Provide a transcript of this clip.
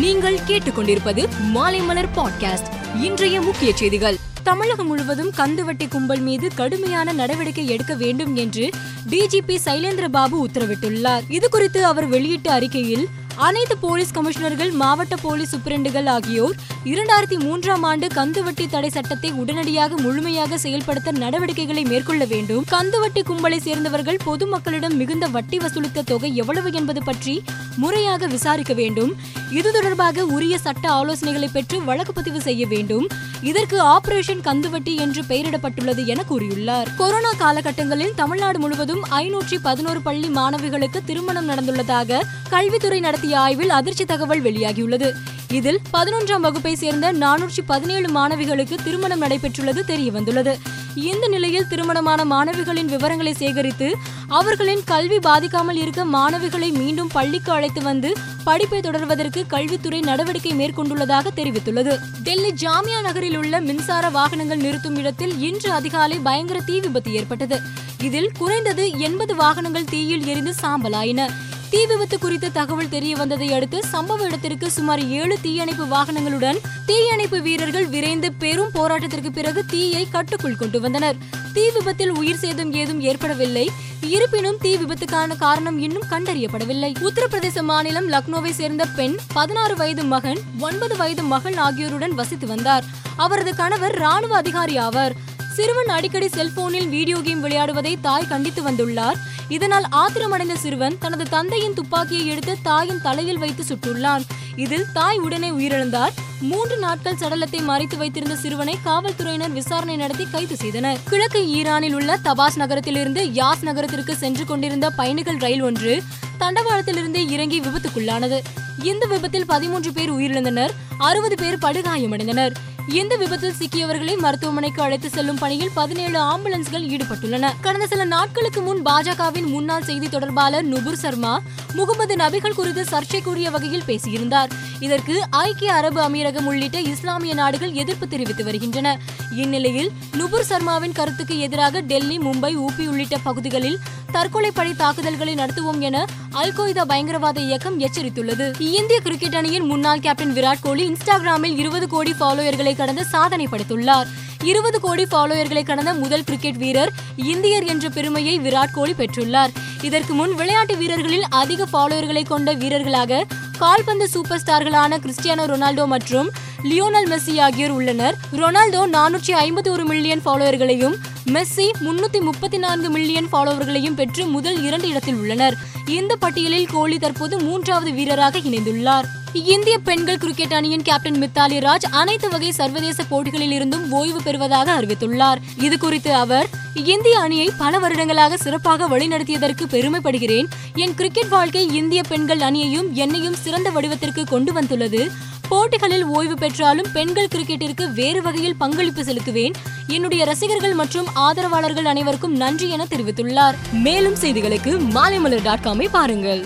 நீங்கள் கேட்டுக்கொண்டிருப்பது மாலைமலர் பாட்காஸ்ட். இன்றைய முக்கிய செய்திகள். தமிழகம் முழுவதும் கந்துவட்டி கும்பல் மீது கடுமையான நடவடிக்கை எடுக்க வேண்டும் என்று டிஜிபி சைலேந்திர பாபு உத்தரவிட்டுள்ளார். இது குறித்து அவர் வெளியிட்ட அறிக்கையில் அனைத்து போலீஸ் கமிஷனர்கள் மாவட்ட போலீஸ் சூப்பிரண்டுகள் ஆகியோர் இரண்டாயிரத்தி மூன்றாம் ஆண்டு கந்துவட்டி தடை சட்டத்தை உடனடியாக முழுமையாக செயல்படுத்த நடவடிக்கைகளை மேற்கொள்ள வேண்டும். கந்துவட்டி கும்பலை சேர்ந்தவர்கள் பொதுமக்களிடம் மிகுந்த வட்டி வசூலித்த தொகை எவ்வளவு என்பது பற்றி முறையாக விசாரிக்க வேண்டும். இது தொடர்பாக உரிய சட்ட ஆலோசனைகளை பெற்று வழக்கு பதிவு செய்ய வேண்டும். இதற்கு ஆபரேஷன் கந்துவட்டி என்று பெயரிடப்பட்டுள்ளது என கூறியுள்ளார். கொரோனா காலகட்டங்களில் தமிழ்நாடு முழுவதும் ஐநூற்றி பதினோரு பள்ளி மாணவிகளுக்கு திருமணம் நடந்துள்ளதாக கல்வித்துறை நடத்திய ஆய்வில் அதிர்ச்சி தகவல் வெளியாகியுள்ளது. இதில் பதினொன்றாம் வகுப்பை சேர்ந்த நானூற்றி பதினேழு மாணவிகளுக்கு திருமணம் நடைபெற்றுள்ளது தெரிய வந்துள்ளது இந்த நிலையில் திருமணமான மாணவிகளின் விவரங்களை சேகரித்து அவர்களின் கல்வி பாதிக்காமல் இருக்க மாணவிகளை மீண்டும் பள்ளிக்கு அழைத்து வந்து படிப்பை தொடர்வதற்கு கல்வித்துறை நடவடிக்கை மேற்கொண்டுள்ளதாக தெரிவித்துள்ளது. டெல்லி ஜாமியா நகரில் உள்ள மின்சார வாகனங்கள் நிறுத்தும் இடத்தில் இன்று அதிகாலை பயங்கர தீ விபத்து ஏற்பட்டது. இதில் குறைந்தது எண்பது வாகனங்கள் தீயில் எரிந்து சாம்பலாயின. தீ விபத்து குறித்த தகவல் தெரிய வந்ததை அடுத்து சம்பவ இடத்திற்கு சுமார் ஏழு தீயணைப்பு வாகனங்களுடன் தீயணைப்பு வீரர்கள் விரைந்து பெரும் போராட்டத்திற்கு பிறகு தீயை கட்டுக்குள் கொண்டு வந்தனர். தீ விபத்தில் உயிர் சேதம் ஏதும் ஏற்படவில்லை. இருப்பினும் தீ விபத்துக்கான காரணம் இன்னும் கண்டறியப்படவில்லை. உத்தரப்பிரதேச மாநிலம் லக்னோவை சேர்ந்த பெண் பதினாறு வயது மகன் ஒன்பது வயது மகள் ஆகியோருடன் வசித்து வந்தார். அவரது கணவர் ராணுவ அதிகாரி ஆவார். சிறுவன் அடிக்கடி செல்போனில் வீடியோ கேம் விளையாடுவதை தாய் கண்டித்து வந்துள்ளார். இதனால் ஆத்திரமடைந்த சிறுவன் தனது தந்தையின் துப்பாக்கியை எடுத்து தாயின் தலையில் வைத்து சுட்டுள்ளான். இதில் தாய் உடனே உயிரிழந்தார். மூன்று நாட்கள் சடலத்தை மறைத்து வைத்திருந்த சிறுவனை காவல்துறையினர் விசாரணை நடத்தி கைது செய்தனர். கிழக்கு ஈரானில் உள்ள தபாஸ் நகரத்திலிருந்து யாஸ் நகரத்திற்கு சென்று கொண்டிருந்த பயணிகள் ரயில் ஒன்று தண்டவாளத்திலிருந்து இறங்கி விபத்துக்குள்ளானது. இந்த விபத்தில் பதிமூன்று பேர் உயிரிழந்தனர். அறுபது பேர் படுகாயமடைந்தனர். இந்த விபத்தில் சிக்கியவர்களை மருத்துவமனைக்கு அழைத்து செல்லும் பணியில் பதினேழு ஆம்புலன்ஸ்கள் ஈடுபட்டுள்ளன. கடந்த சில நாட்களுக்கு முன் பாஜகவின் முன்னாள் செய்தி தொடர்பாளர் நுபுர் சர்மா முகமது நபிகள் குறித்து சர்ச்சைக்குரிய வகையில் பேசியிருந்தார். இதற்கு ஐக்கிய அரபு அமீரகம் உள்ளிட்ட இஸ்லாமிய நாடுகள் எதிர்ப்பு தெரிவித்து வருகின்றன. இந்நிலையில் நுபுர் சர்மாவின் கருத்துக்கு எதிராக டெல்லி மும்பை ஊபி உள்ளிட்ட பகுதிகளில் தற்கொலை படை தாக்குதல்களை நடத்துவோம் என அல் கொய்தா பயங்கரவாத இயக்கம் எச்சரித்துள்ளது. இந்திய கிரிக்கெட் அணியின் முன்னாள் கேப்டன் விராட் கோலி இன்ஸ்டாகிராமில் இருபது கோடி ஃபாலோயர்களை கடந்து சாதனை படைத்துள்ளார் இருபது கோடி ஃபாலோயர்களை கடந்த முதல் கிரிக்கெட் வீரர் இந்தியர் என்ற பெருமையை விராட் கோலி பெற்றுள்ளார். இதற்கு முன் விளையாட்டு வீரர்களில் அதிக ஃபாலோயர்களை கொண்ட வீரர்களாக கால்பந்து சூப்பர் ஸ்டார்களான கிறிஸ்டியானோ ரொனால்டோ மற்றும் லியோனல் மெஸ்ஸி ஆகியோர் உள்ளனர். ரொனால்டோ நானூற்றி ஐம்பத்தி ஒரு மில்லியன் ஃபாலோயர்களையும் மெஸ்ஸி முன்னூத்தி முப்பத்தி நான்கு மில்லியன் ஃபாலோவர்களையும் பெற்று முதல் இரண்டு இடத்தில் உள்ளனர். இந்த பட்டியலில் கோலி தற்போது மூன்றாவது வீரராக இணைந்துள்ளார். இந்திய பெண்கள் கிரிக்கெட் அணியின் கேப்டன் மித்தாலி ராஜ் அனைத்து வகை சர்வதேச போட்டிகளில் இருந்தும் ஓய்வு பெறுவதாக அறிவித்துள்ளார். இது குறித்து அவர் இந்திய அணியை பல வருடங்களாக சிறப்பாக வழிநடத்தியதற்கு பெருமைப்படுகிறேன். என் கிரிக்கெட் வாழ்க்கை இந்திய பெண்கள் அணியையும் என்னையும் சிறந்த வடிவத்திற்கு கொண்டு வந்துள்ளது. போட்டிகளில் ஓய்வு பெற்றாலும் பெண்கள் கிரிக்கெட்டிற்கு வேறு வகையில் பங்களிப்பு செலுத்துவேன். என்னுடைய ரசிகர்கள் மற்றும் ஆதரவாளர்கள் அனைவருக்கும் நன்றி என தெரிவித்துள்ளார். மேலும் செய்திகளுக்கு மாலைமலர் டாட் காமை பாருங்கள்.